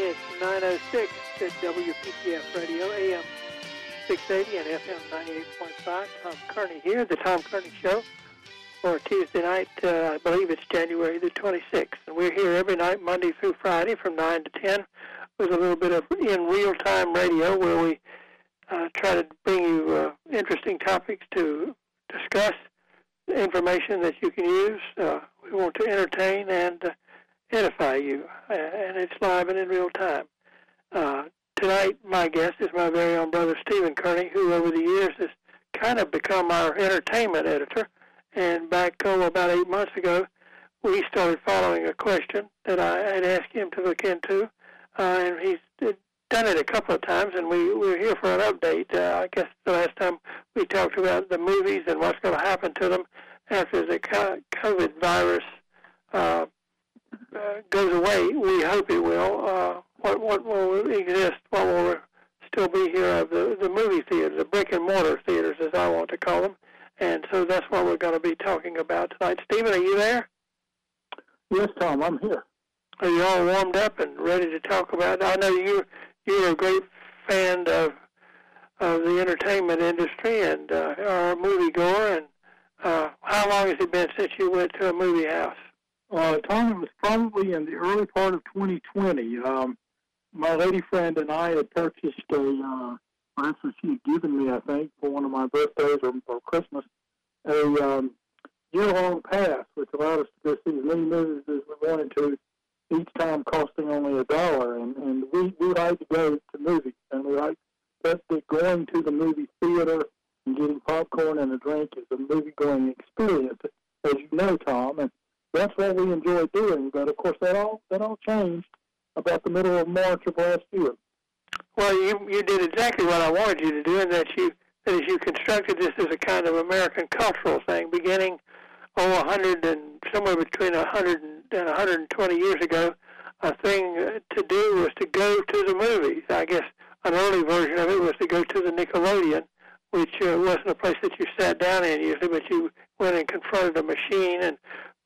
It's 906 at WPTF Radio, AM 680 and FM 98.5. Tom Kearney here, The Tom Kearney Show, for Tuesday night, uh, I believe it's January the 26th. And we're here every night, Monday through Friday, from 9 to 10, with a little bit of in real time radio where we uh, try to bring you uh, interesting topics to discuss, information that you can use. Uh, we want to entertain and uh, edify you, uh, and it's live and in real time. Uh, tonight, my guest is my very own brother Stephen Kearney, who over the years has kind of become our entertainment editor. And back oh, about eight months ago, we started following a question that I had asked him to look into, uh, and he's done it a couple of times, and we, we're here for an update. Uh, I guess the last time we talked about the movies and what's going to happen to them after the COVID virus uh, uh, goes away. We hope it will. Uh, what what will exist? What will still be here of the the movie theaters, the brick and mortar theaters, as I want to call them. And so that's what we're going to be talking about tonight. Stephen, are you there? Yes, Tom, I'm here. Are you all warmed up and ready to talk about? It? I know you you're a great fan of of the entertainment industry and uh, are a movie goer. And uh, how long has it been since you went to a movie house? Uh, Tom, it was probably in the early part of 2020. Um, my lady friend and I had purchased a, uh, that's what she had given me, I think, for one of my birthdays or, or Christmas, a um, year-long pass, which allowed us to go see as many movies as we wanted to each time costing only a dollar. And, and we, we like to go to movies, and we like that, that going to the movie theater and getting popcorn and a drink is a movie-going experience, as you know, Tom. And that's what we enjoy doing. But of course, that all that all changed about the middle of March of last year. Well, you you did exactly what I wanted you to do, in that you that you constructed this as a kind of American cultural thing, beginning oh, a hundred and somewhere between a hundred and and 120 years ago, a thing to do was to go to the movies. I guess an early version of it was to go to the Nickelodeon, which uh, wasn't a place that you sat down in usually, but you went and confronted a machine and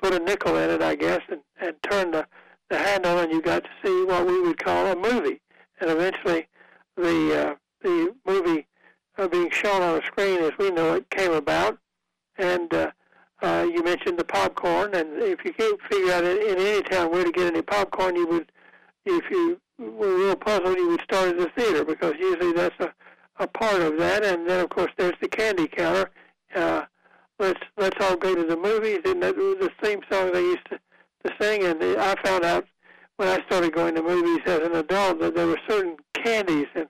put a nickel in it, I guess, and, and turned the, the handle, and you got to see what we would call a movie. And eventually, the uh, the movie uh, being shown on a screen as we know it came about, and uh, uh, you mentioned the popcorn, and if you can't figure out in, in any town where to get any popcorn, you would, if you were a real puzzled, you would start at the theater because usually that's a, a part of that. And then, of course, there's the candy counter. Uh, let's let's all go to the movies, and that was the theme song they used to, to sing. And the, I found out when I started going to movies as an adult that there were certain candies and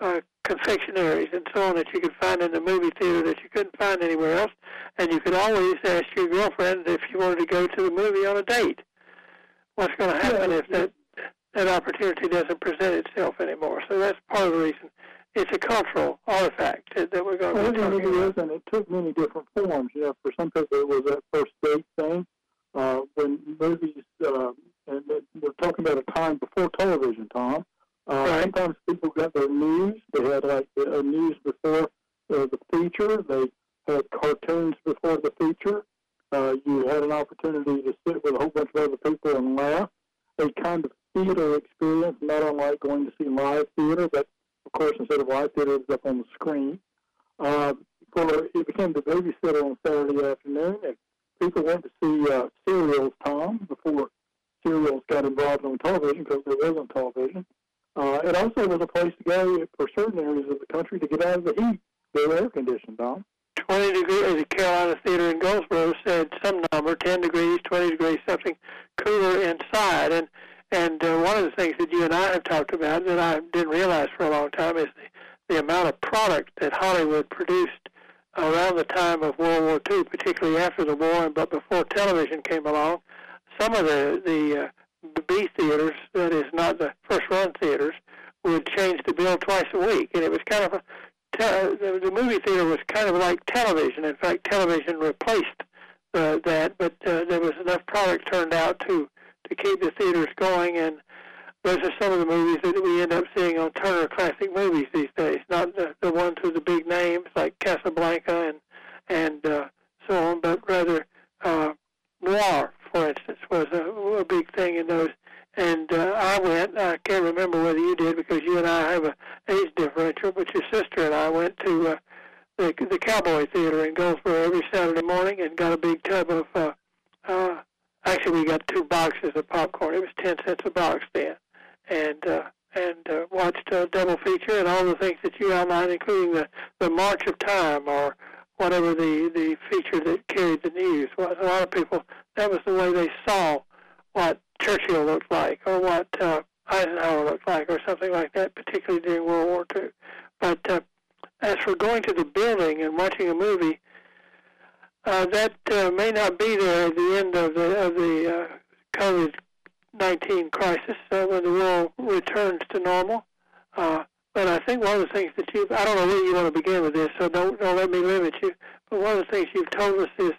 uh, confectionaries and so on that you could find in the movie theater that you couldn't find anywhere else. And you could always ask your girlfriend if you wanted to go to the movie on a date. What's going to happen yeah. if that that opportunity doesn't present itself anymore? So that's part of the reason. It's a cultural artifact that we're going well, to be talking it is, and it took many different forms. You know, for some people it was that first date thing. Uh, when movies, uh, and we're talking about a time before television, Tom. Uh, right. Sometimes people got their news. They had like the news before uh, the feature. They had cartoons before the feature. Uh, you had an opportunity to sit with a whole bunch of other people and laugh. A kind of theater experience, not unlike going to see live theater, but of course instead of live theater, it was up on the screen. Uh, for it became the babysitter on Saturday afternoon, and people went to see uh, serials, Tom, before serials got involved on television because there wasn't television. Uh, it also was a place to go for certain areas of the country to get out of the heat. They were air conditioned, Tom. 20 degrees, the Carolina Theater in Goldsboro said some number, 10 degrees, 20 degrees, something cooler inside. And and uh, one of the things that you and I have talked about that I didn't realize for a long time is the, the amount of product that Hollywood produced around the time of World War II, particularly after the war, but before television came along. Some of the the uh, B theaters, that is not the first run theaters, would change the bill twice a week, and it was kind of a te- the, the movie theater was kind of like television. In fact, television replaced uh, that, but uh, there was enough product turned out to to keep the theaters going, and those are some of the movies that we end up seeing on Turner Classic Movies these days. Not the, the ones with the big names like Casablanca and and uh, so on, but rather uh, noir for instance, was a, a big thing in those. and uh, I went. I can't remember whether you did because you and I have a age differential, but your sister and I went to uh, the the Cowboy Theater in Goldsboro every Saturday morning and got a big tub of. Uh, uh, actually, we got two boxes of popcorn. It was ten cents a box then, and uh, and uh, watched a double feature and all the things that you outlined, including the the March of Time or whatever the the feature that carried the news was. A lot of people that was the way they saw what Churchill looked like or what uh, Eisenhower looked like or something like that, particularly during World War II. But uh, as for going to the building and watching a movie, uh, that uh, may not be there at the end of the of the uh, COVID nineteen crisis uh, when the world returns to normal. Uh, but I think one of the things that you I don't know where you want to begin with this, so don't don't let me limit you. But one of the things you've told us is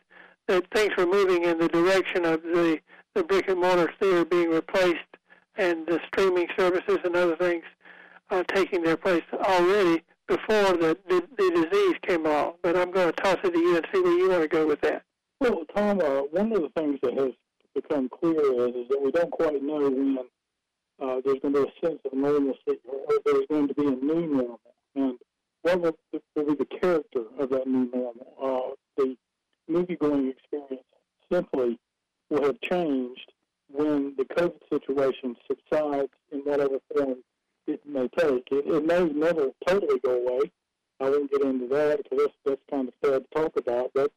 that things were moving in the direction of the the brick and mortar theater being replaced and the streaming services and other things uh, taking their place already before the, the, the disease came along. But I'm going to toss it to you and see where you want to go with that. Well, Tom, uh, one of the things that has become clear is, is that we don't quite know when uh, there's going to be a sense of normalcy or there's going to be a new normal. And what will, will be the character of that new normal? Uh, the movie-going experience simply will have changed when the COVID situation subsides in whatever form it may take. It, it may never totally go away. I won't get into that because that's, that's kind of sad to talk about. But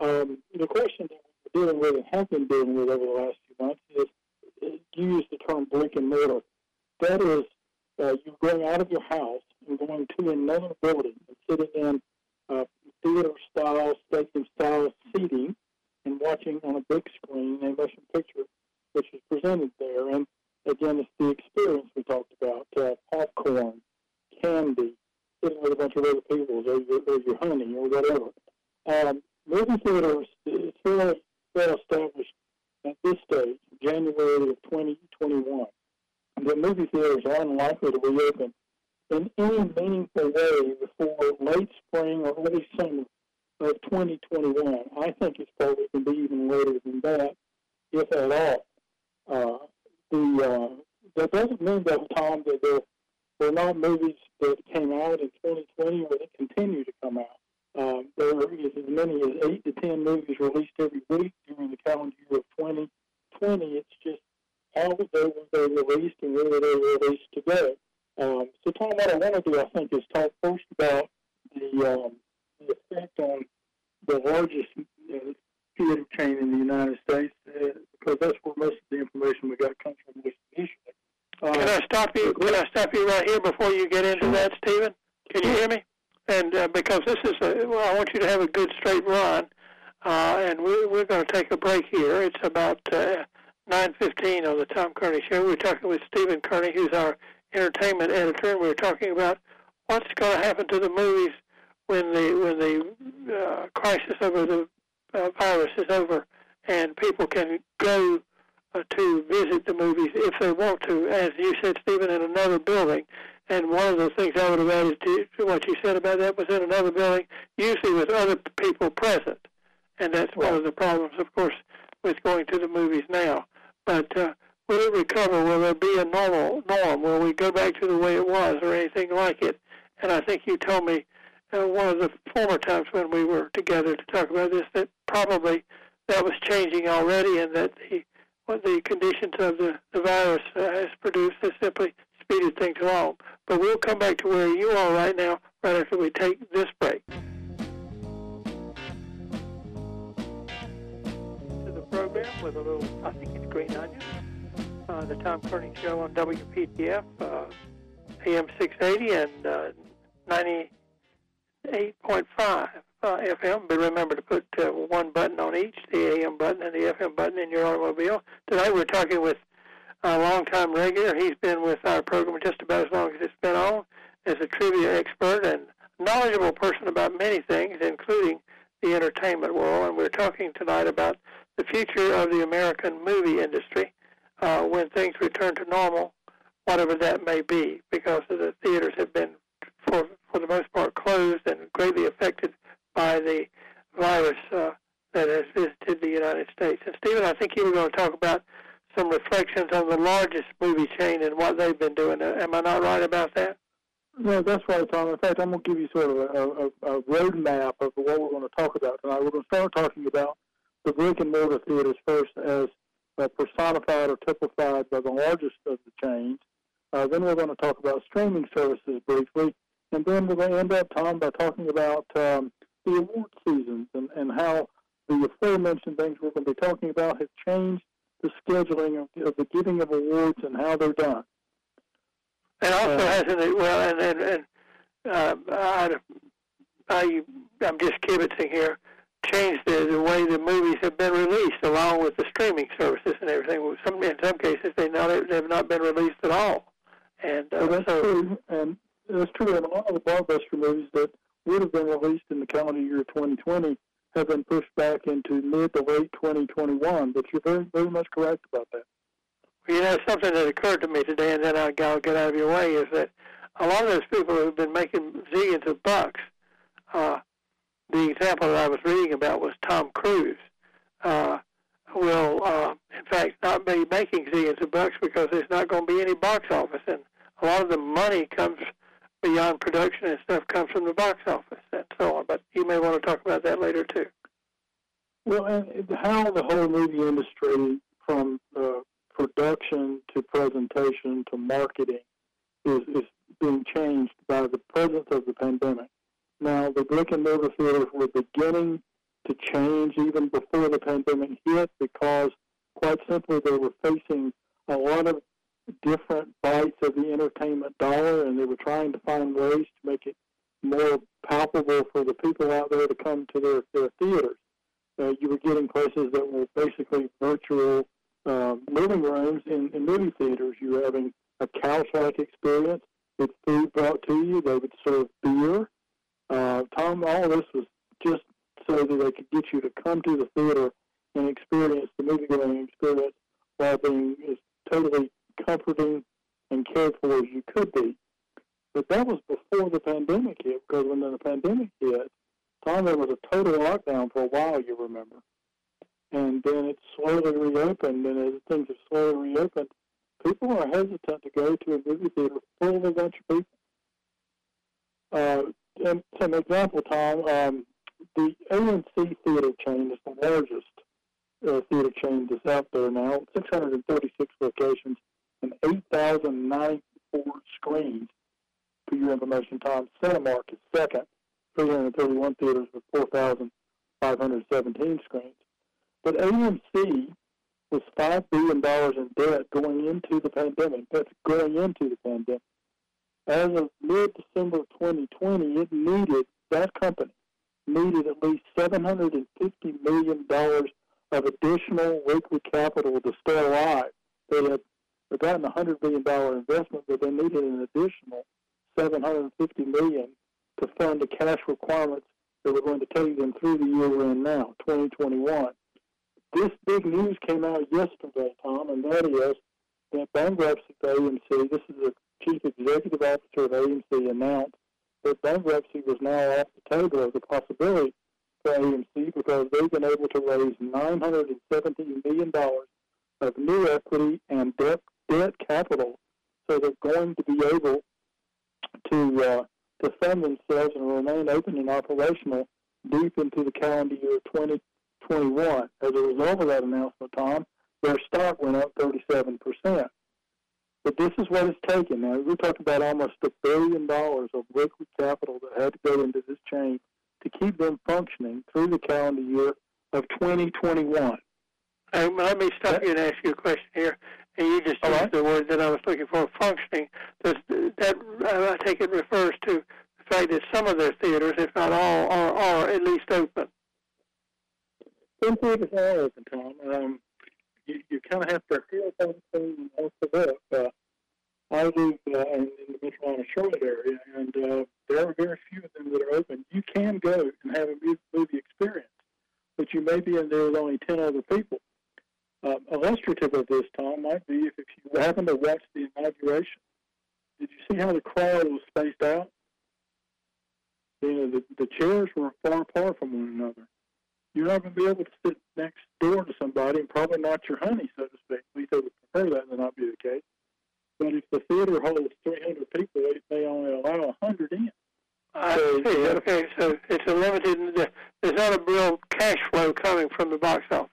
um, the question that we're dealing with and have been dealing with over the last few months is, you use the term brick and mortar. That is, uh, you're going out of your house and going to another building and sitting in uh, theater-style, stadium-style seating and watching on a big screen a motion picture which is presented there. And again, it's the experience we talked about, uh, popcorn, candy, sitting with a bunch of other people, or your, or your honey, or whatever. Um, movie theaters, it's fairly well established at this stage, January of 2021, that movie theaters are unlikely to reopen in any meaningful way before late spring or early summer of 2021. I think it's probably going to be even later than that, if at all. Uh, the uh, that doesn't mean though, Tom, that there were not movies that came out in 2020 or that continue to come out. Um, there is as many as eight to ten movies released every week during the calendar year of 2020. It's just how they were they released and where they were released today. Um, so, Tom, what I want to do, I think, is talk first about the um, the effect on the largest uh, theater chain in the United States, uh, because that's where most of the information we got comes from initially. Uh, can I stop you? Can I stop you right here before you get into that, Stephen? Can you hear me? And uh, because this is, a, well, I want you to have a good straight run, uh, and we, we're going to take a break here. It's about uh, 9:15 on the Tom Kearney Show. We're talking with Stephen Kearney, who's our entertainment editor, and we're talking about what's going to happen to the movies when the when the uh, crisis over the uh, virus is over and people can go uh, to visit the movies if they want to, as you said, Stephen, in another building. And one of the things I would have added to what you said about that was in another building, usually with other people present. And that's one of the problems, of course, with going to the movies now. But uh, will it recover? Will there be a normal norm? Will we go back to the way it was or anything like it? And I think you told me uh, one of the former times when we were together to talk about this that probably that was changing already and that the what the conditions of the, the virus uh, has produced has simply speeded things along. But we'll come back to where you are right now, right after we take this break. To the program with a little, I think it's Green Onion, uh, the Tom Kearney Show on WPTF, uh, AM 680 and uh, 98.5 uh, FM, but remember to put uh, one button on each, the AM button and the FM button in your automobile. Tonight we're talking with a longtime regular. He's been with our program just about as long as it's been on as a trivia expert and knowledgeable person about many things, including the entertainment world. And we're talking tonight about the future of the American movie industry uh, when things return to normal, whatever that may be, because the theaters have been, for, for the most part, closed and greatly affected by the virus uh, that has visited the United States. And Stephen, I think you were going to talk about some reflections on the largest movie chain and what they've been doing. Uh, am I not right about that? No, that's right, Tom. In fact, I'm going to give you sort of a, a, a roadmap of what we're going to talk about tonight. We're going to start talking about the brick and mortar theaters first as uh, personified or typified by the largest of the chains. Uh, then we're going to talk about streaming services briefly. And then we're going to end up, Tom, by talking about um, the award seasons and, and how the aforementioned things we're going to be talking about have changed the scheduling of, of the giving of awards and how they're done. And also uh, hasn't it? Well, and and, and uh, I, I I'm just kibitzing here. Changed the, the way the movies have been released, along with the streaming services and everything. Some in some cases they not they have not been released at all. And uh, well, that's so, true. And that's true. And a lot of the blockbuster movies that would have been released in the calendar year 2020 have been pushed back into mid to late 2021. But you're very, very much correct about that. You know, something that occurred to me today, and then I'll, get out of your way, is that a lot of those people who've been making zillions of bucks, uh, the example that I was reading about was Tom Cruise, uh, will, uh, in fact, not be making zillions of bucks because there's not going to be any box office. And a lot of the money comes beyond production and stuff comes from the box office and so on. But you may want to talk about that later too. Well, and how the whole movie industry, from uh, production to presentation to marketing, is, is being changed by the presence of the pandemic. Now, the brick and mortar theaters were beginning to change even before the pandemic hit because, quite simply, they were facing a lot of different bites of the entertainment dollar, and they were trying to find ways to make it more palpable for the people out there to come to their, their theaters. Uh, you were getting places that were basically virtual uh, living rooms in, in movie theaters. You were having a couch-like experience with food brought to you. They would serve beer. Uh, Tom, all this was just so that they could get you to come to the theater and experience the movie-going experience while being totally comforting and cared for as you could be. But that was before the pandemic hit, because when the pandemic hit, Tom, there was a total lockdown for a while, you remember. And then it slowly reopened, and as things have slowly reopened, people are hesitant to go to a movie theater full of a bunch of people. Uh, and some example, Tom, um, the AMC theater chain is the largest uh, theater chain that's out there now, 636 locations and 8,094 screens. For your information, Tom, Cinemark is second, 331 theaters with 4,517 screens. But AMC was $5 billion in debt going into the pandemic. That's going into the pandemic. As of mid-December 2020, it needed, that company needed at least $750 million of additional liquid capital to stay alive. They had gotten a $100 billion investment, but they needed an additional 750 million to fund the cash requirements that were going to take them through the year we're in now, 2021. This big news came out yesterday, Tom, and that is that bankruptcy of AMC, this is the chief executive officer of AMC, announced that bankruptcy was now off the table as a possibility for AMC because they've been able to raise $917 million of new equity and debt, debt capital so they're going to be able to uh, to fund themselves and remain open and operational deep into the calendar year 2021. As a result of that announcement, Tom, their stock went up 37%. But this is what it's taken. Now, we're talking about almost a billion dollars of liquid capital that had to go into this chain to keep them functioning through the calendar year of 2021. let me stop you and ask you a question here. And you just used the word that I was looking for, functioning. Does that uh, I take it refers to the fact that some of their theaters, if not all, are, are at least open. Some theaters are open, Tom. Um, you, you kind of have to feel something most of it. Uh, I live uh, in, in the Metropolitan Charlotte area, and uh, there are very few of them that are open. You can go and have a movie experience, but you may be in there with only 10 other people. Illustrative of this, Tom, might be if, if you happen to watch the inauguration. Did you see how the crowd was spaced out? You know, the, the chairs were far apart from one another. you're not going to be able to sit next door to somebody and probably not your honey, so to speak. At least I would prefer that to not be the case. But if the theater holds 300 people, they, they only allow 100 in. I so, see. Okay, so it's a limited. There's not a real cash flow coming from the box office.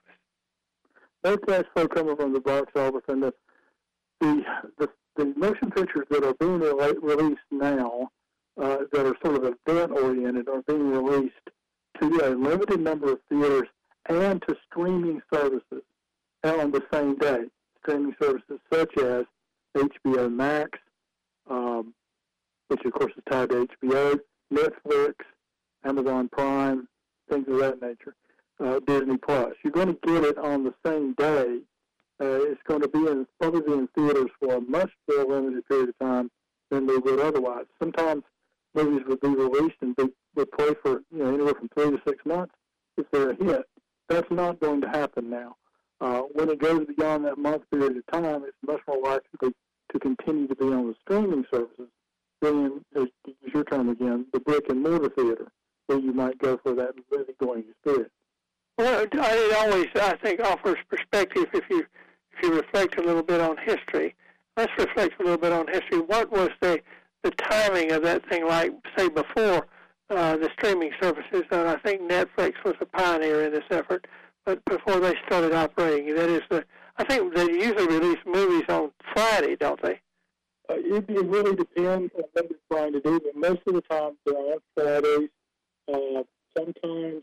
Cash flow coming from the box office, and the the the, the motion pictures that are being re- released now, uh, that are sort of event oriented, are being released to a limited number of theaters and to streaming services on the same day. Streaming services such as HBO Max, um, which of course is tied to HBO, Netflix, Amazon Prime, things of that nature, uh, Disney Plus. You're going to get it on the same day. Uh, it's going to be in probably in theaters for a much more limited period of time than they would otherwise. Sometimes movies would be released and be, would play for you know anywhere from three to six months if they're a hit. That's not going to happen now. Uh, when it goes beyond that month period of time, it's much more likely to continue to be on the streaming services than, as your term again, the brick and mortar theater where you might go for that movie going experience. Well, it always, I think, offers perspective if you if you reflect a little bit on history. Let's reflect a little bit on history. What was the the timing of that thing like, say, before uh, the streaming services? And I think Netflix was a pioneer in this effort but before they started operating. That is, the, I think they usually release movies on Friday, don't they? Uh, it, it really depends on what they're trying to do, but most of the time they're on Fridays. Uh, sometimes,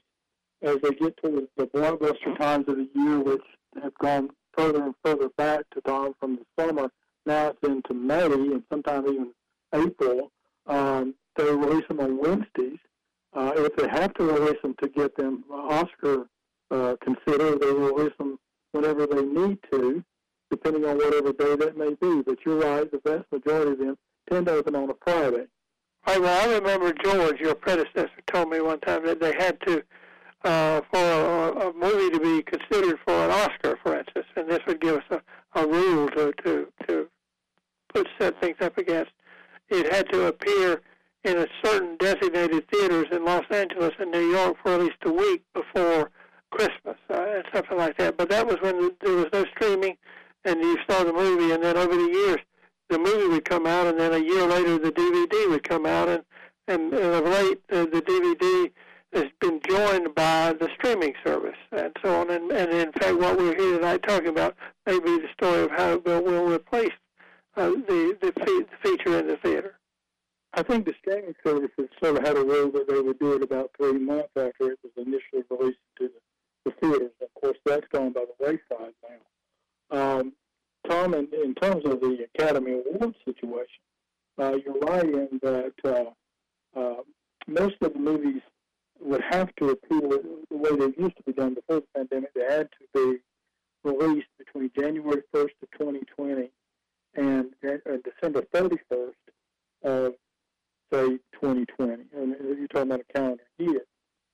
as they get towards the blockbuster times of the year, which have gone further and further back to dawn from the summer, now it's into May and sometimes even April. Um, they release them on Wednesdays. Uh, if they have to release them to get them Oscar uh, consider. They release them whenever they need to, depending on whatever day that may be. But you're right, the vast majority of them tend to open on a Friday. Well, I remember George, your predecessor, told me one time that they had to, uh, for a, a movie to be considered for an Oscar, for instance, and this would give us a, a rule to, to, to put set things up against. It had to appear in a certain designated theaters in Los Angeles and New York for at least a week before Christmas uh, and something like that. But that was when there was no streaming, and you saw the movie, and then over the years, the movie would come out, and then a year later, the DVD would come out, and and, and of late, uh, the DVD has been joined by the streaming service and so on. And, and in fact, what we're here tonight talking about may be the story of how it will, replace uh, the the, fe- the feature in the theater. I think the streaming services sort of had a rule that they would do it about three months after it was initially released to the the theaters. Of course, that's gone by the wayside now. Um, Tom, in, in terms of the Academy Award situation, uh, you're right in that uh, uh, most of the movies would have to appear the way they used to be done before the pandemic. They had to be released between January 1st of 2020 and uh, December 31st of, say, 2020. And you're talking about a calendar year.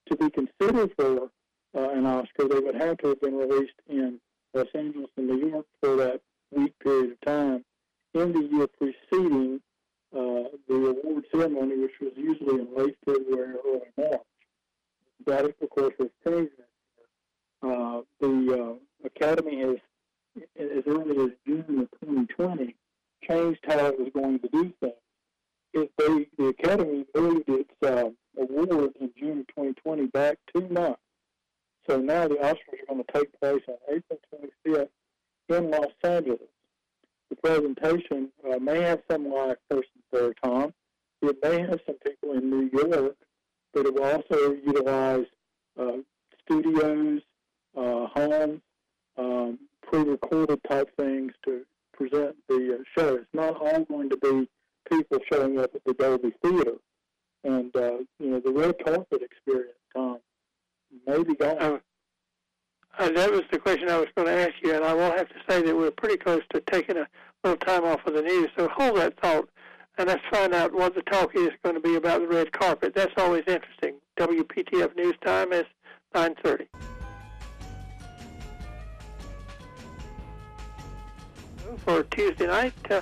To be considered for uh, an Oscar, they would have to have been released in Los Angeles and New York for that week period of time in the year preceding uh, the award ceremony, which was usually in late February or early March. That, of course, was changed. Uh, the uh, Academy has, as early as June of 2020, changed how it was going to do things. If they, the Academy moved its uh, award in June of 2020 back two months so now the Oscars are going to take place on April 25th in Los Angeles. The presentation uh, may have some live person there, Tom. It may have some people in New York, but it will also utilize uh, studios, uh, homes, um, pre-recorded type things to present the uh, show. It's not all going to be people showing up at the Dolby Theater. And, uh, you know, the red carpet experience, Tom, maybe gone. Uh, uh, that was the question I was going to ask you, and I will have to say that we're pretty close to taking a little time off of the news. So hold that thought, and let's find out what the talk is going to be about the red carpet. That's always interesting. WPTF News Time is 9:30. For Tuesday night, uh,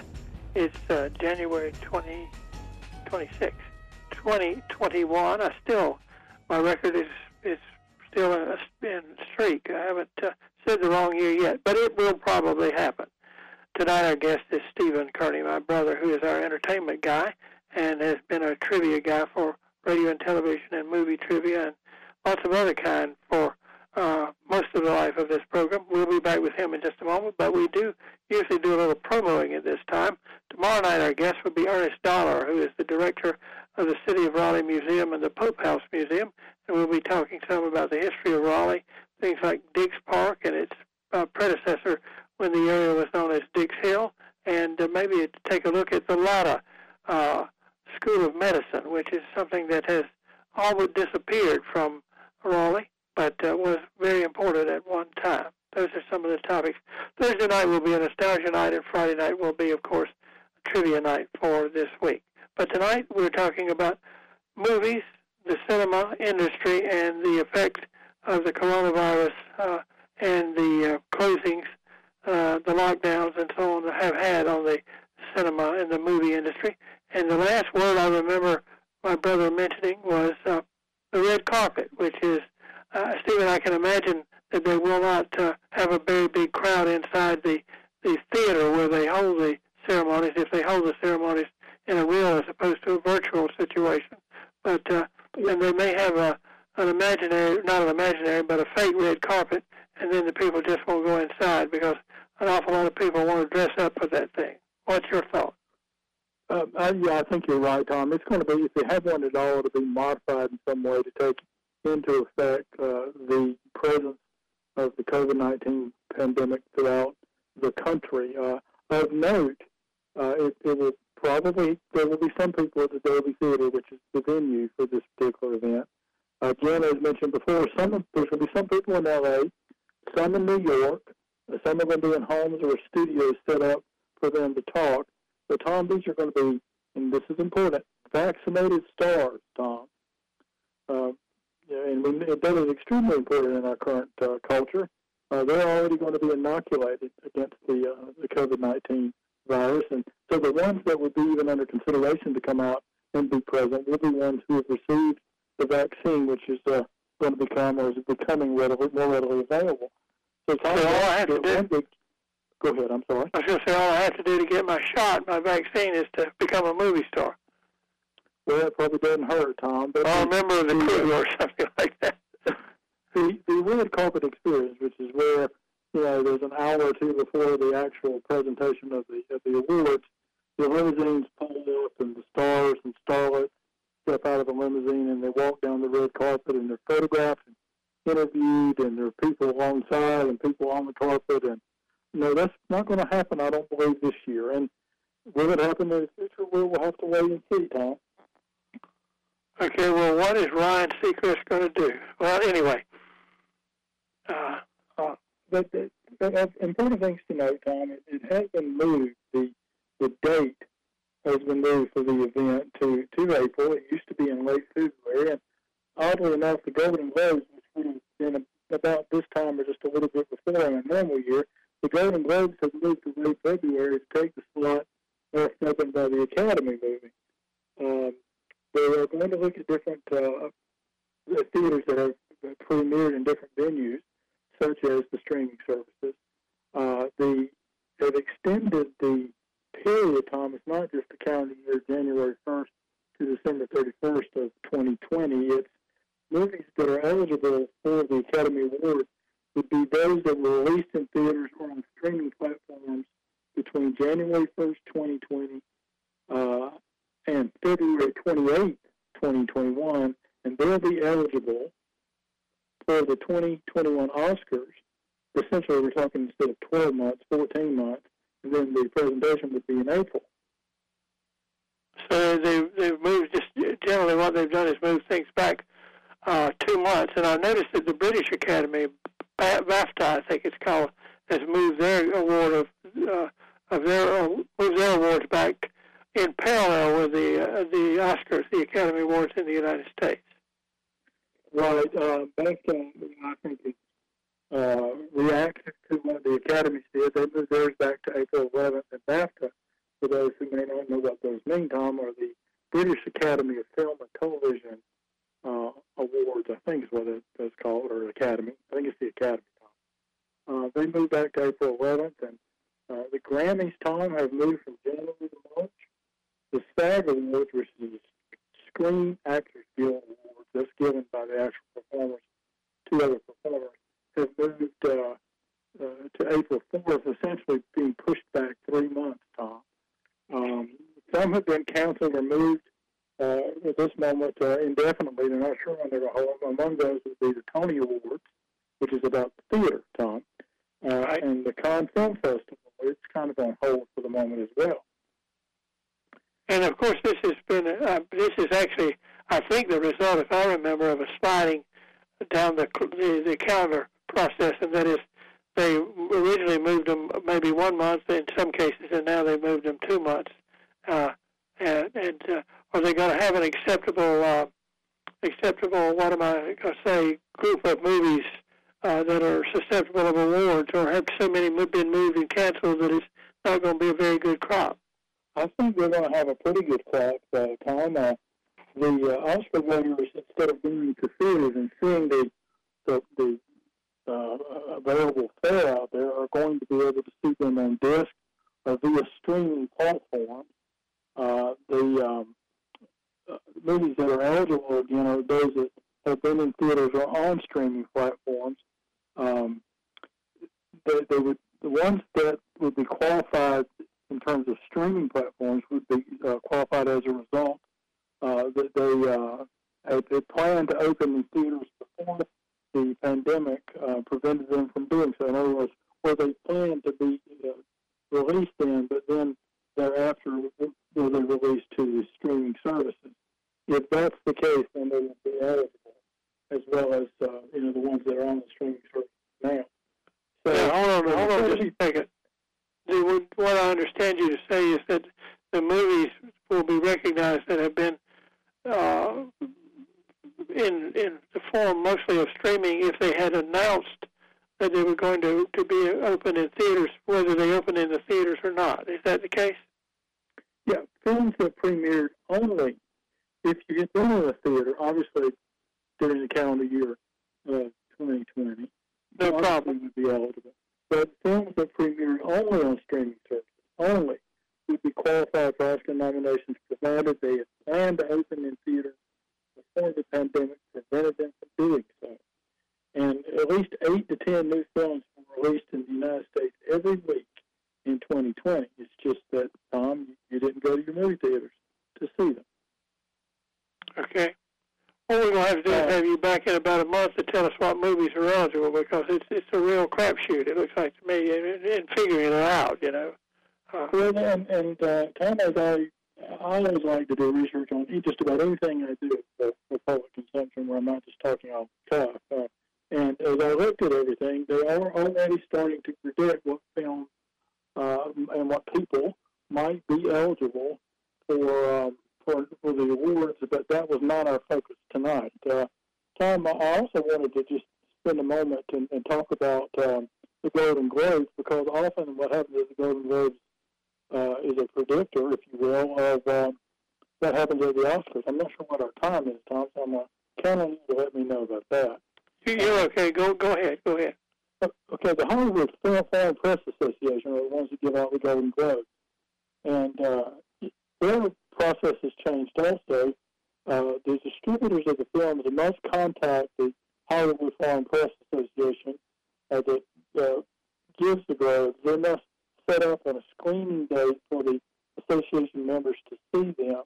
it's uh, January 20, 26, 2021. I still, my record is is still in, a, in streak. I haven't uh, said the wrong year yet, but it will probably happen. Tonight, our guest is Stephen Kearney, my brother, who is our entertainment guy and has been a trivia guy for radio and television and movie trivia and lots of other kind for uh, most of the life of this program. We'll be back with him in just a moment, but we do usually do a little promoing at this time. Tomorrow night, our guest will be Ernest Dollar, who is the director of the City of Raleigh Museum and the Pope House Museum, and we'll be talking some about the history of Raleigh, things like Dix Park and its uh, predecessor when the area was known as Dix Hill, and uh, maybe take a look at the Latta uh, School of Medicine, which is something that has all but disappeared from Raleigh but uh, was very important at one time. Those are some of the topics. Thursday night will be a nostalgia night, and Friday night will be, of course, trivia night for this week. But tonight we're talking about movies, the cinema industry, and the effect of the coronavirus uh, and the uh, closings, uh, the lockdowns, and so on have had on the cinema and the movie industry. And the last word I remember my brother mentioning was uh, the red carpet, which is uh, Stephen, I can imagine that they will not uh, have a very big crowd inside the the theater where they hold the ceremonies. If they hold the ceremonies in a real as opposed to a virtual situation, but uh, and they may have a an imaginary, not an imaginary, but a fake red carpet, and then the people just won't go inside because an awful lot of people want to dress up for that thing. What's your thought? Uh, I, yeah, I think you're right, Tom. It's going to be, if they have one at all, it'll be modified in some way to take into effect uh, the presence of the COVID-19 pandemic throughout the country. Uh, of note, uh, it, it will probably there will be some people at the Dolby Theater, which is the venue for this particular event. Again, as mentioned before, some there's going to be some people in LA, some in New York, some of them be in homes or studios set up for them to talk. But Tom, these are going to be, and this is important, vaccinated stars, Tom. Uh, and we, that is extremely important in our current uh, culture. Uh, they're already going to be inoculated against the uh, the COVID-19 virus, and so the ones that would be even under consideration to come out and be present will be ones who have received the vaccine, which is uh, going to become or is becoming readily, more readily available. So, all I have to do. Big, go ahead. I'm sorry. I was going to say all I have to do to get my shot, my vaccine, is to become a movie star. Well, it probably doesn't hurt, Tom. But or a member of the crew or something like that. The the red carpet experience, which is where you know there's an hour or two before the actual presentation of the of the awards, the limousines pull up and the stars and starlets step out of the limousine and they walk down the red carpet and they're photographed and interviewed and there are people alongside and people on the carpet and no, that's not going to happen. I don't believe this year. And will it happen in the future? We'll have to wait and see, Tom. Okay, well, what is Ryan Seacrest going to do? Well, anyway. Uh, uh, but, the, but important things to note, Tom, it, it has been moved. The the date has been moved for the event to, to April. It used to be in late February. And oddly enough, the Golden Globes, been about this time or just a little bit before in a normal year, the Golden Globes have moved to late February to take the slot left open by the Academy movie. Um, they are going to look at different uh, theaters that have premiered in different venues, such as the streaming services. Uh, the they've extended the period, Tom. It's not just the calendar year, January 1st to December 31st of 2020. It's movies that are eligible for the Academy Award would be those that were released in theaters or on streaming platforms between January 1st, 2020, uh, and February 28, 2021, and they'll be eligible for the 2021 Oscars. Essentially, we're talking instead of 12 months, 14 months, and then the presentation would be in April. So they, they've moved, just generally what they've done is move things back uh, two months. And I noticed that the British Academy, BAFTA, I think it's called, has moved their award of, uh, of their, uh, moved their awards back in parallel with the uh, the Oscars, the Academy Awards in the United States. Right. Uh, on, I think it's uh, reactive to what the academies did, they moved theirs back to April 11th. And BAFTA, for those who may not know what those mean, Tom, are the British Academy of Film and Television uh, Awards, I think is what it, that's called, or Academy. I think it's the Academy. Uh, they moved back to April 11th, and uh, the Grammys, Tom, have moved from January to March. The SAG Awards, which is the Screen Actors Guild Awards, that's given by the actual performers, two other performers, have moved uh, uh, to April 4th, essentially being pushed back three months, Tom. Um, some have been canceled or moved uh, at this moment uh, indefinitely. They're not sure when they're going to hold them. Among those would be the Tony Awards, which is about theater, Tom, uh, right. and the Cannes Film Festival. It's kind of on hold for the moment as well. And of course, this has been uh, this is actually, I think, the result, if I remember, of a sliding down the the, the calendar process, and that is they originally moved them maybe one month in some cases, and now they moved them two months. Uh, and and uh, are they going to have an acceptable, uh, acceptable? What am I going to say? Group of movies uh, that are susceptible of awards, or have so many been moved and canceled that it's not going to be a very good crop? I think we're going to have a pretty good crop, uh, Tom. Uh, the uh, Oscar winners, instead of going to theaters and seeing the the, the uh, available fare out there are going to be able to see them on disc or via streaming platforms. Uh, the um, movies that are eligible again are those that have been in theaters or on streaming platforms. Um, they, they would the ones that would be qualified in terms of streaming platforms would be uh, qualified as a result uh, that they uh, had, had planned to open in theaters before the pandemic uh, prevented them from doing so. In other words, where they planned to be uh, released in, but then thereafter were they released to the streaming services. If that's the case, then they will be eligible, as well as uh, you know the ones that are on the streaming service now. So, yeah, hold on, hold on just a second. The, what I understand you to say is that the movies will be recognized that have been uh, in in the form mostly of streaming if they had announced that they were going to to be open in theaters, whether they open in the theaters or not. Is that the case? Yeah, films that premiered only if you get them in the theater, obviously during the calendar year uh, 2020, no problem would be eligible. But films that premiered only on streaming services, only, would be qualified for Oscar nominations provided they had planned to open in theaters before the pandemic prevented them from doing so. And at least eight to ten new films were released in the United States every week in 2020. It's just that, Tom, you didn't go to your movie theaters to see them. Okay. What we're going to have to do is uh, have you back in about a month to tell us what movies are eligible because it's it's a real crapshoot. It looks like to me in, in figuring it out, you know. Uh, well, and, and as I I always like to do research on just about anything I do for, for public consumption where I'm not just talking off the cuff. Uh, and as I looked at everything, they are already starting to predict what films uh, and what people might be eligible for, um, for for the awards, but that was not our focus tonight. Uh, Tom, I also wanted to just spend a moment and, and talk about um, the Golden Globes because often what happens is the Golden Globes uh, is a predictor, if you will, of um, what happens at the Oscars. I'm not sure what our time is, Tom, so I'm going to count on you to let me know about that. You're okay. Go go ahead. Go ahead. Okay, the Hollywood Film Foreign Press Association are the ones that give out the Golden Globes. And uh, their process has changed also. Uh, the distributors of the films must contact the Hollywood Foreign Press Association uh, that uh, gives the Globes. They must set up on a screening date for the association members to see them,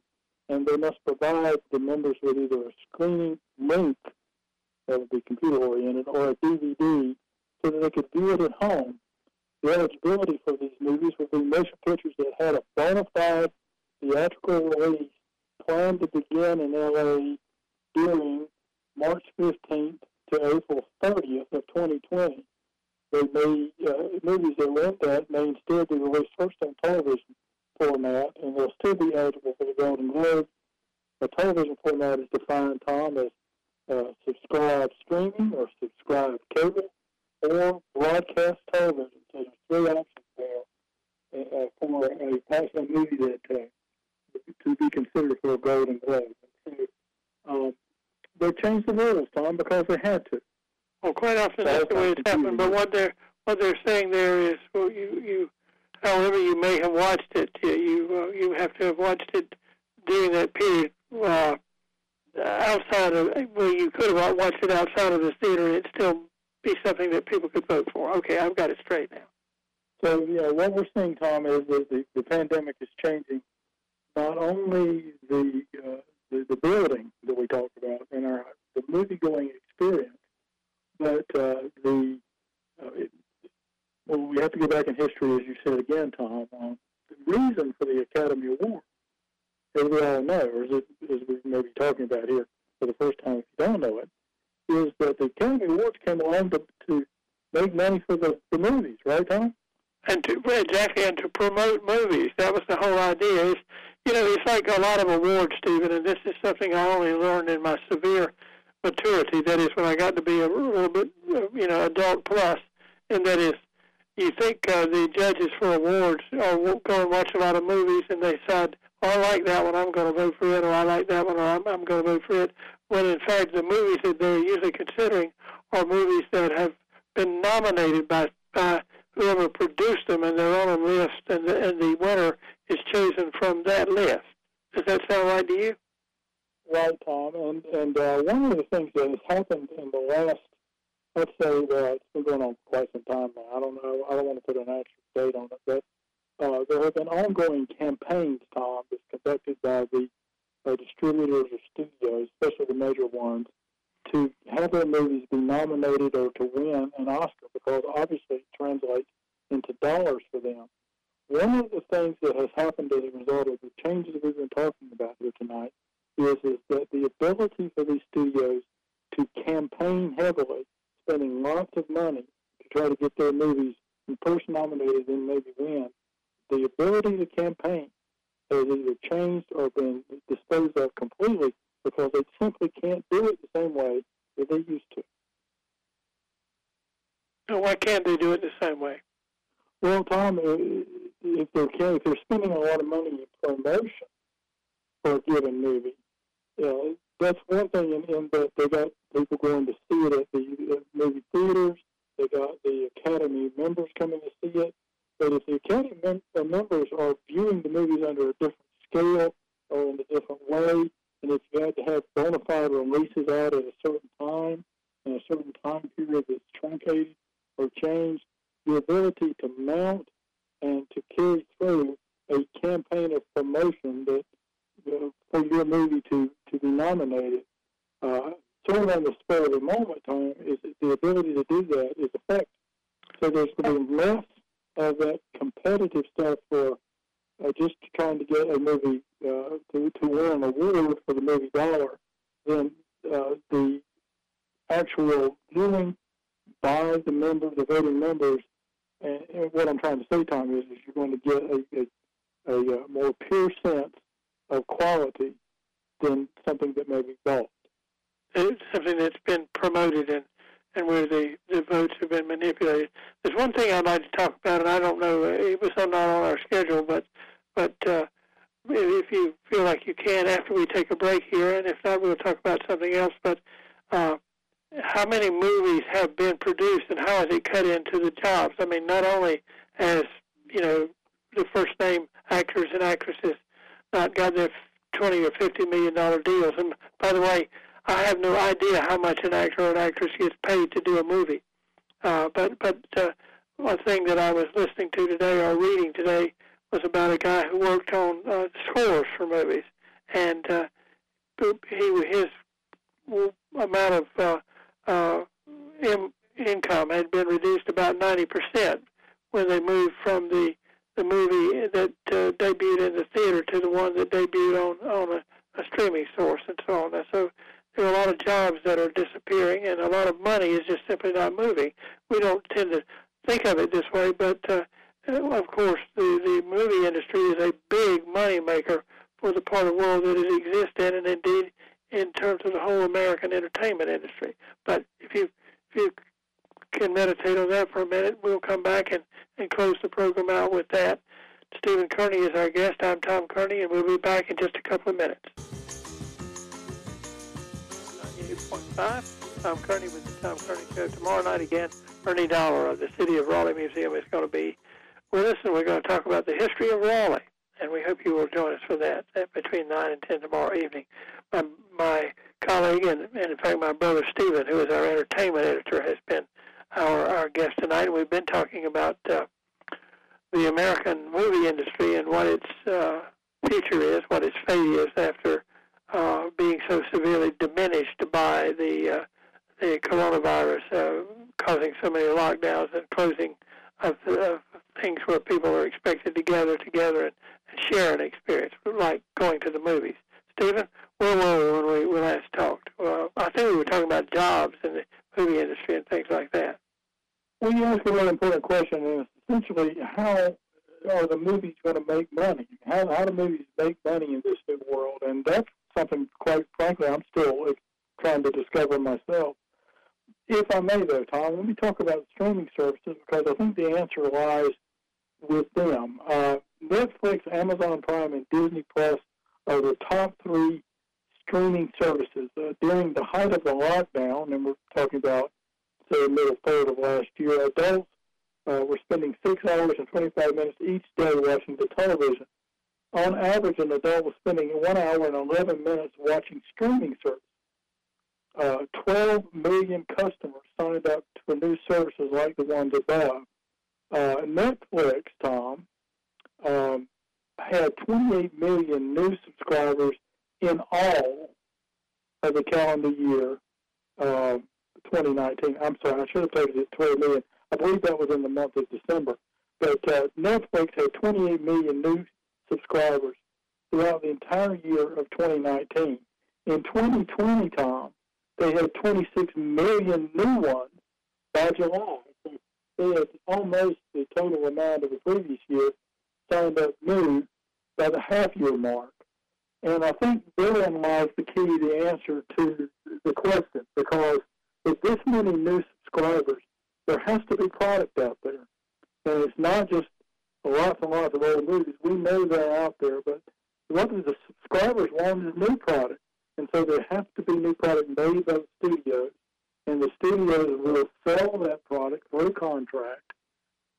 and they must provide the members with either a screening link that would be computer oriented or a DVD so that they could view it at home. The eligibility for these movies would be motion pictures that had a bona fide theatrical release planned to begin in LA during March 15th to April 30th of 2020 they may uh, movies that rent that may instead be released first on television format, and they'll still be eligible for the Golden Globe. The television format is defined, Tom, as uh, subscribed streaming or subscribed cable or broadcast television. So there's three options there uh for a possible movie that uh, to be considered for a Golden Globe. so, um, they changed the rules, Tom, because they had to. Well, quite often that's the way it's happened. But what they're what they're saying there is, well, you you, however you may have watched it, you uh, you have to have watched it during that period uh, outside of well, you could have watched it outside of the theater, and it still be something that people could vote for. Okay, I've got it straight now. So, yeah, what we're seeing, Tom, is that the, the pandemic is changing not only the, uh, the the building that we talked about and our the movie going experience, but uh, the uh, it, well, we have to go back in history, as you said again, Tom, on the reason for the Academy Award. As we all know, or as, it, as we may be talking about here for the first time, if you don't know it, is that the Academy Awards came along to, to make money for the, the movies, right, Tom? And to exactly, and to promote movies. That was the whole idea. Is you know, it's like a lot of awards, Stephen, and this is something I only learned in my severe maturity. That is, when I got to be a little bit, uh, you know, adult plus, and that is, you think uh, the judges for awards are go and watch a lot of movies, and they decide, oh, I like that one, I'm going to vote for it, or I like that one, or I'm, I'm going to vote for it when in fact the movies that they're usually considering are movies that have been nominated by, by whoever produced them and they're on a list and the, and the winner is chosen from that list. Does that sound right to you? Right, Tom. And, and uh, one of the things that has happened in the last, let's say, well, it's been going on quite some time now. I don't know. I don't want to put an actual date on it, but uh, there have been ongoing campaigns, Tom, that's conducted by the uh, distributors or studios, especially the major ones, to have their movies be nominated or to win an Oscar because obviously it translates into dollars for them. One of the things that has happened as a result of the changes we've been talking about here tonight is, is that the ability for these studios to campaign heavily, spending lots of money to try to get their movies first nominated and maybe win, the ability to campaign has either changed or been disposed of completely because they simply can't do it the same way that they used to. And why can't they do it the same way? Well, Tom, if they're if they're spending a lot of money in promotion for a given movie, know, that's one thing. In, in that they got people going to see it at the movie theaters. They got the Academy members coming to see it. But if the Academy mem- uh, members are viewing the movies under a different scale or in a different way, and if you had to have bona fide releases out at a certain time in a certain time period that's truncated or changed, the ability to mount and to carry through a campaign of promotion that uh, for your movie to, to be nominated, uh, sort of on the spur of the moment time, is the ability to do that is effective. So there's going to be less of that competitive stuff for uh, just trying to get a movie uh, to, to win an award for the movie dollar than uh, the actual viewing by the members, the voting members. And, and what I'm trying to say, Tom, is, is you're going to get a, a, a, a uh, more pure sense of quality than something that may be bought. It's something that's been promoted and and where the, the votes have been manipulated. There's one thing I'd like to talk about, and I don't know, it was not on our schedule, but but uh, if you feel like you can after we take a break here, and if not, we'll talk about something else. But uh, how many movies have been produced, and how has it cut into the jobs? I mean, not only as you know the first name actors and actresses not got their twenty or fifty million dollar deals, and by the way, I have no idea how much an actor or an actress gets paid to do a movie. Uh, but but uh, one thing that I was listening to today or reading today was about a guy who worked on uh, scores for movies, and uh, he his amount of uh, uh, in, income had been reduced about 90% when they moved from the the movie that uh, debuted in the theater to the one that debuted on on a, a streaming source and so on. So there are a lot of jobs that are disappearing, and a lot of money is just simply not moving. We don't tend to think of it this way, but uh, of course, the, the movie industry is a big money maker for the part of the world that it exists in, and indeed in terms of the whole American entertainment industry. But if you if you can meditate on that for a minute, we'll come back and, and close the program out with that. Stephen Kearney is our guest. I'm Tom Kearney, and we'll be back in just a couple of minutes. 104.5. Tom Kearney with the Tom Kearney Show. Tomorrow night again, Ernie Dollar of the City of Raleigh Museum is going to be with us, and we're going to talk about the history of Raleigh. And we hope you will join us for that at between 9 and 10 tomorrow evening. My, my colleague, and, and in fact my brother Stephen, who is our entertainment editor, has been our, our guest tonight. And we've been talking about uh, the American movie industry and what its uh, future is, what its fate is after uh, being so severely diminished by the uh, the coronavirus, uh, causing so many lockdowns and closing of, of things where people are expected to gather together and, and share an experience, like going to the movies. Stephen, where were we when we, we last talked? Well, I think we were talking about jobs in the movie industry and things like that. Well, you asked a really important question, and essentially how are the movies going to make money? How, how do movies make money in this new world? And that's something, quite frankly, I'm still trying to discover myself. If I may, though, Tom, let me talk about streaming services because I think the answer lies with them. Uh, Netflix, Amazon Prime, and Disney Plus are the top three streaming services. Uh, during the height of the lockdown, and we're talking about, the middle third of last year, adults uh, were spending six hours and 25 minutes each day watching the television. On average, an adult was spending one hour and 11 minutes watching streaming services. Uh, 12 million customers signed up for new services like the ones above. Uh, Netflix, Tom, um, had 28 million new subscribers in all of the calendar year uh, 2019. I'm sorry, I should have told you 12 million. I believe that was in the month of December. But uh, Netflix had 28 million new subscribers throughout the entire year of 2019. In 2020, Tom, they had 26 million new ones by July. So they had almost the total amount of the previous year signed up new by the half year mark. And I think therein lies the key, the answer to the question, because with this many new subscribers, there has to be product out there. And it's not just lots and lots of old movies. We know they're out there, but what the subscribers want is new product. And so there has to be new product made by the studios. And the studios will sell that product through contract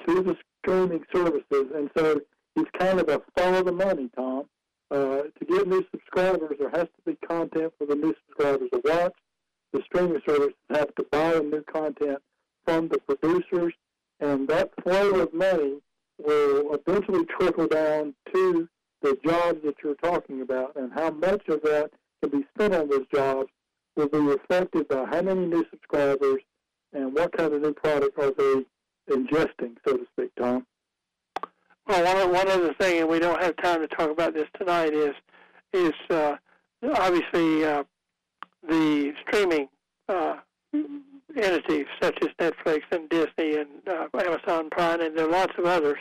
to the streaming services. And so it's kind of a follow the money, Tom. Uh, to get new subscribers, there has to be content for the new subscribers to watch. The streaming services have to buy new content from the producers, and that flow of money will eventually trickle down to the jobs that you're talking about, and how much of that can be spent on those jobs will be reflected by how many new subscribers and what kind of new product are they ingesting, so to speak, Tom. Well, one one other thing, and we don't have time to talk about this tonight, is is uh, obviously uh, the streaming uh, entities such as Netflix and Disney and uh, Amazon Prime, and there are lots of others.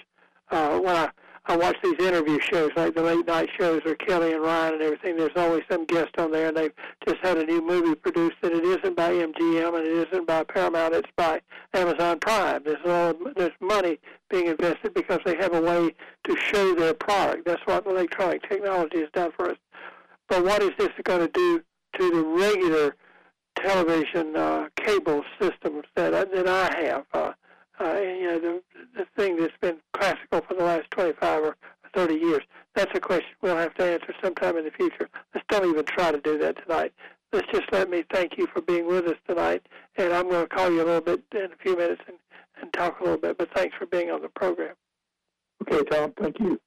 Uh, when I I watch these interview shows, like the late night shows or Kelly and Ryan and everything. There's always some guest on there, and they've just had a new movie produced, and it isn't by MGM and it isn't by Paramount. It's by Amazon Prime. There's all, there's money being invested because they have a way to show their product. That's what electronic technology has done for us. But what is this going to do to the regular television uh, cable systems that that I have? Uh, uh, you know, the, the thing that's been classical for the last 25 or 30 years. That's a question we'll have to answer sometime in the future. Let's don't even try to do that tonight. Let's just let me thank you for being with us tonight, and I'm going to call you a little bit in a few minutes and, and talk a little bit, but thanks for being on the program. Okay, Tom. Thank you.